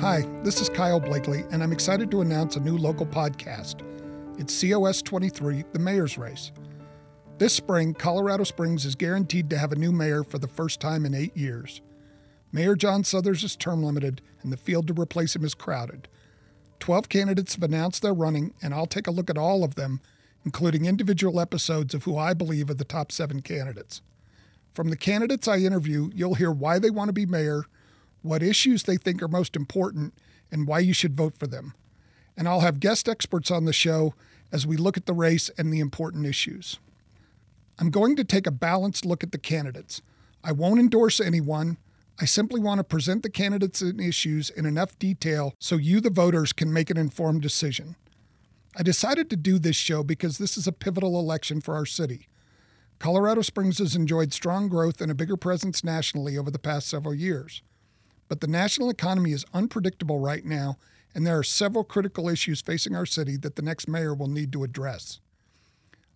Hi, this is Kyle Blakely, and I'm excited to announce a new local podcast. It's COS 23, the Mayor's Race. This spring, Colorado Springs is guaranteed to have a new mayor for the first time in eight years. Mayor John Suthers is term limited, and the field to replace him is crowded. Twelve candidates have announced they're running, and I'll take a look at all of them, including individual episodes of who I believe are the top seven candidates. From the candidates I interview, you'll hear why they want to be mayor, what issues they think are most important, and why you should vote for them. And I'll have guest experts on the show as we look at the race and the important issues. I'm going to take a balanced look at the candidates. I won't endorse anyone. I simply want to present the candidates and issues in enough detail so you, the voters, can make an informed decision. I decided to do this show because this is a pivotal election for our city. Colorado Springs has enjoyed strong growth and a bigger presence nationally over the past several years. But the national economy is unpredictable right now, and there are several critical issues facing our city that the next mayor will need to address.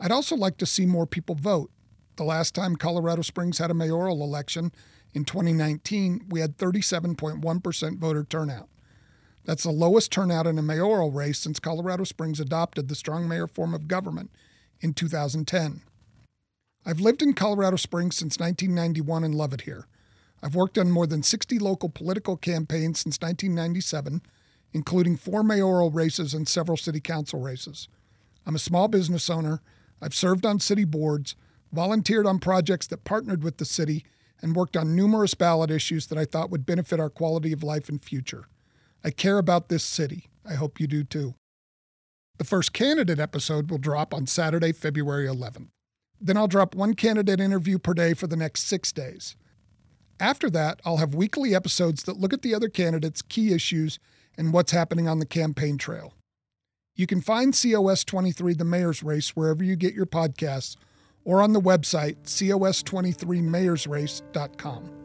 I'd also like to see more people vote. The last time Colorado Springs had a mayoral election in 2019, we had 37.1% voter turnout. That's the lowest turnout in a mayoral race since Colorado Springs adopted the strong mayor form of government in 2010. I've lived in Colorado Springs since 1991 and love it here. I've worked on more than 60 local political campaigns since 1997, including four mayoral races and several city council races. I'm a small business owner. I've served on city boards, volunteered on projects that partnered with the city, and worked on numerous ballot issues that I thought would benefit our quality of life and future. I care about this city. I hope you do too. The first candidate episode will drop on Saturday, February 11th. Then I'll drop one candidate interview per day for the next six days. After that, I'll have weekly episodes that look at the other candidates' key issues and what's happening on the campaign trail. You can find COS 23 The Mayor's Race wherever you get your podcasts or on the website cos23mayorsrace.com.